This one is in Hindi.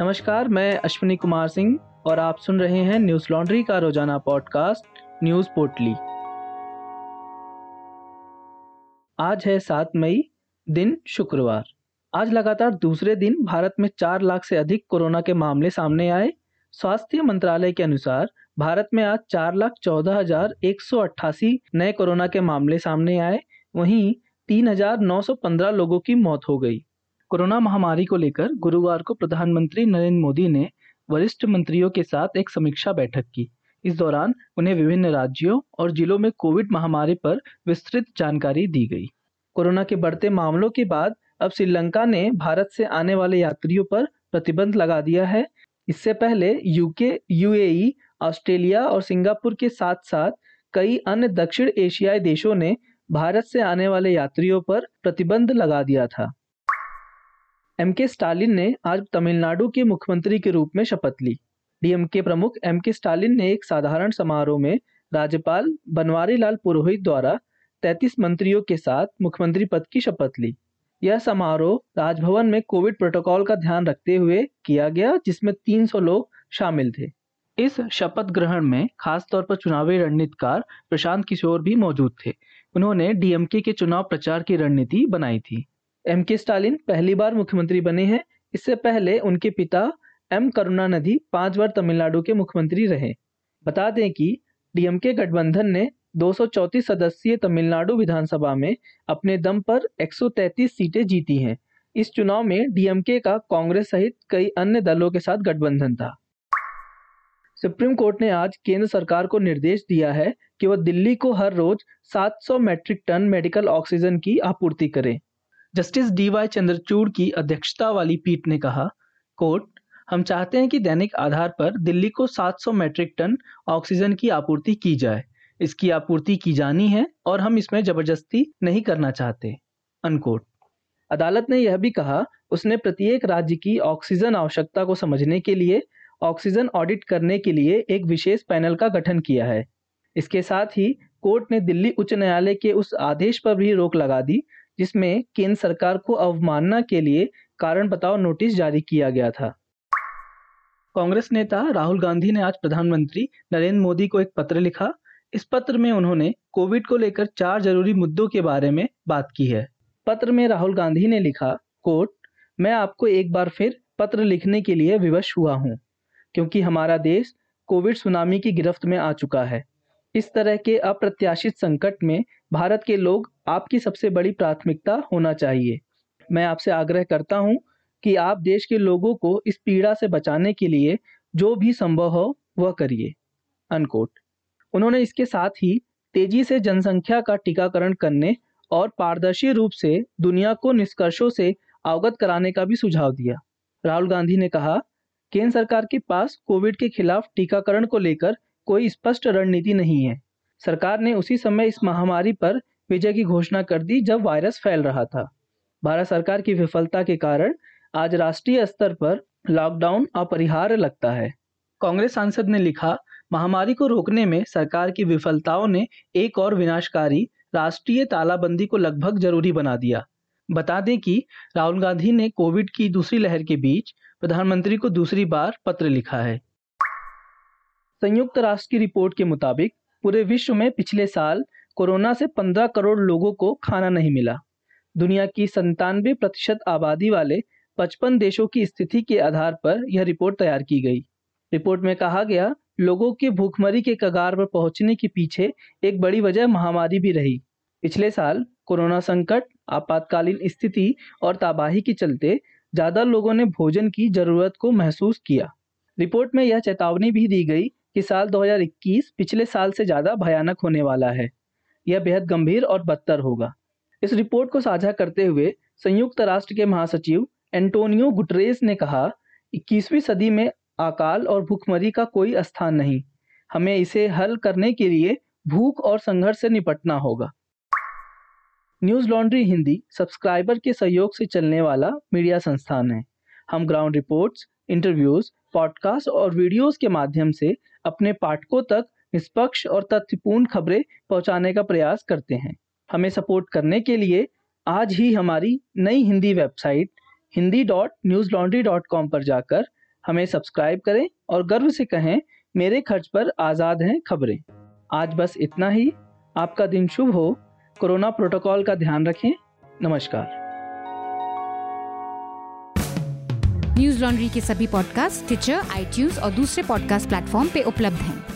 नमस्कार, मैं अश्विनी कुमार सिंह और आप सुन रहे हैं न्यूज़ लॉन्ड्री का रोज़ाना पॉडकास्ट, न्यूज़ पोर्टली। आज है सात मई, दिन शुक्रवार। आज लगातार दूसरे दिन भारत में चार लाख से अधिक कोरोना के मामले सामने आए। स्वास्थ्य मंत्रालय के अनुसार, भारत में आज चार लाख चौदह हज़ार एक सौ अट्ठासी नए कोरोना के मामले सामने आए। वहीं तीन हज़ार नौ सौ पंद्रह लोगों की मौत हो गई। कोरोना महामारी को लेकर गुरुवार को प्रधानमंत्री नरेंद्र मोदी ने वरिष्ठ मंत्रियों के साथ एक समीक्षा बैठक की। इस दौरान उन्हें विभिन्न राज्यों और जिलों में कोविड महामारी पर विस्तृत जानकारी दी गई। कोरोना के बढ़ते मामलों के बाद अब श्रीलंका ने भारत से आने वाले यात्रियों पर प्रतिबंध लगा दिया है। इससे पहले यूके यूएई ऑस्ट्रेलिया और सिंगापुर के साथ साथ कई अन्य दक्षिण एशियाई देशों ने भारत से आने वाले यात्रियों पर प्रतिबंध लगा दिया था। एम के स्टालिन ने आज तमिलनाडु के मुख्यमंत्री के रूप में शपथ ली। डीएमके प्रमुख एम के स्टालिन ने एक साधारण समारोह में राज्यपाल बनवारी लाल पुरोहित द्वारा 33 मंत्रियों के साथ मुख्यमंत्री पद की शपथ ली। यह समारोह राजभवन में कोविड प्रोटोकॉल का ध्यान रखते हुए किया गया, जिसमें 300 लोग शामिल थे। इस शपथ ग्रहण में खास तौर पर चुनावी रणनीतिकार प्रशांत किशोर भी मौजूद थे। उन्होंने डीएमके के चुनाव प्रचार की रणनीति बनाई थी। एम के स्टालिन पहली बार मुख्यमंत्री बने हैं। इससे पहले उनके पिता एम करुणानिधि पाँच बार तमिलनाडु के मुख्यमंत्री रहे। बता दें कि डीएमके गठबंधन ने दो सदस्यीय तमिलनाडु विधानसभा में अपने दम पर 133 सीटें जीती हैं। इस चुनाव में डीएमके का कांग्रेस सहित कई अन्य दलों के साथ गठबंधन था। सुप्रीम कोर्ट ने आज केंद्र सरकार को निर्देश दिया है कि वह दिल्ली को हर रोज 700 मैट्रिक टन मेडिकल ऑक्सीजन की आपूर्ति करे। जस्टिस डी वाई चंद्रचूड़ की अध्यक्षता वाली पीठ ने कहा, कोर्ट, हम चाहते हैं कि दैनिक आधार पर दिल्ली को 700 मैट्रिक टन ऑक्सीजन की आपूर्ति की जाए। इसकी आपूर्ति की जानी है और हम इसमें ज़बरदस्ती नहीं करना चाहते। अनकोट अदालत ने यह भी कहा, उसने प्रत्येक राज्य की ऑक्सीजन आवश्यकता को समझने के लिए, ऑक्सीजन ऑडिट करने के लिए एक विशेष पैनल का गठन किया है। इसके साथ ही कोर्ट ने दिल्ली उच्च न्यायालय के उस आदेश पर भी रोक लगा दी जिसमें केंद्र सरकार को अवमानना के लिए कारण बताओ नोटिस जारी किया गया था। कांग्रेस नेता राहुल गांधी ने आज प्रधानमंत्री नरेंद्र मोदी को एक पत्र लिखा। इस पत्र में उन्होंने कोविड को लेकर चार ज़रूरी मुद्दों के बारे में बात की है। पत्र में राहुल गांधी ने लिखा कोट मैं आपको एक बार फिर पत्र लिखने के लिए विवश हुआ हूँ, क्योंकि हमारा देश कोविड सुनामी की गिरफ्त में आ चुका है। इस तरह के अप्रत्याशित संकट में भारत के लोग आपकी सबसे बड़ी प्राथमिकता होना चाहिए। मैं आपसे आग्रह करता हूँ कि आप देश के लोगों को इस पीड़ा से बचाने के लिए जो भी संभव हो, वह करिए। अनकोट। उन्होंने इसके साथ ही तेज़ी से जनसंख्या का टीकाकरण करने और पारदर्शी रूप से दुनिया को निष्कर्षों से अवगत कराने का भी सुझाव दिया। राहुल गांधी ने कहा, केंद्र सरकार के पास कोविड के खिलाफ टीकाकरण को लेकर कोई स्पष्ट रणनीति नहीं है। सरकार ने उसी समय इस महामारी पर विजय की घोषणा कर दी जब वायरस फैल रहा था। भारत सरकार की विफलता के कारण आज राष्ट्रीय स्तर पर लॉकडाउन अपरिहार्य लगता है। कांग्रेस सांसद ने लिखा, महामारी को रोकने में सरकार की विफलताओं ने एक और विनाशकारी राष्ट्रीय तालाबंदी को लगभग ज़रूरी बना दिया। बता दें कि राहुल गांधी ने कोविड की दूसरी लहर के बीच प्रधानमंत्री को दूसरी बार पत्र लिखा है। संयुक्त राष्ट्र की रिपोर्ट के मुताबिक पूरे विश्व में पिछले साल कोरोना से 15 करोड़ लोगों को खाना नहीं मिला। दुनिया की संतानवे प्रतिशत आबादी वाले 55 देशों की स्थिति के आधार पर यह रिपोर्ट तैयार की गई। रिपोर्ट में कहा गया, लोगों के भूखमरी के कगार पर पहुँचने के पीछे एक बड़ी वजह महामारी भी रही। पिछले साल कोरोना संकट, आपातकालीन स्थिति और तबाही के चलते ज़्यादा लोगों ने भोजन की ज़रूरत को महसूस किया। रिपोर्ट में यह चेतावनी भी दी गई कि साल 2021 पिछले साल से ज़्यादा भयानक होने वाला है। यह बेहद गंभीर और बदतर होगा। इस रिपोर्ट को साझा करते हुए संयुक्त राष्ट्र के महासचिव एंटोनियो गुटरेस ने कहा 21वीं सदी में अकाल और भूखमरी का कोई स्थान नहीं। हमें इसे हल करने के लिए भूख और संघर्ष से निपटना होगा। न्यूज़ लॉन्ड्री हिंदी, सब्सक्राइबर के सहयोग से चलने वाला मीडिया संस्थान है। हम ग्राउंड रिपोर्ट्स, इंटरव्यूज़, पॉडकास्ट और वीडियोस के माध्यम से अपने पाठकों तक निष्पक्ष और तथ्यपूर्ण खबरें पहुँचाने का प्रयास करते हैं। हमें सपोर्ट करने के लिए आज ही हमारी नई Hindi website Hindi dot Newslaundry dot com पर जाकर हमें सब्सक्राइब करें और गर्व से कहें, मेरे खर्च पर आज़ाद हैं खबरें। आज बस इतना ही। आपका दिन शुभ हो। कोरोना प्रोटोकॉल का ध्यान रखें। नमस्कार। न्यूज़ लॉन्ड्री के सभी पॉडकास्ट ट्विटर आईटीज और दूसरे पॉडकास्ट प्लेटफॉर्म पे उपलब्ध हैं।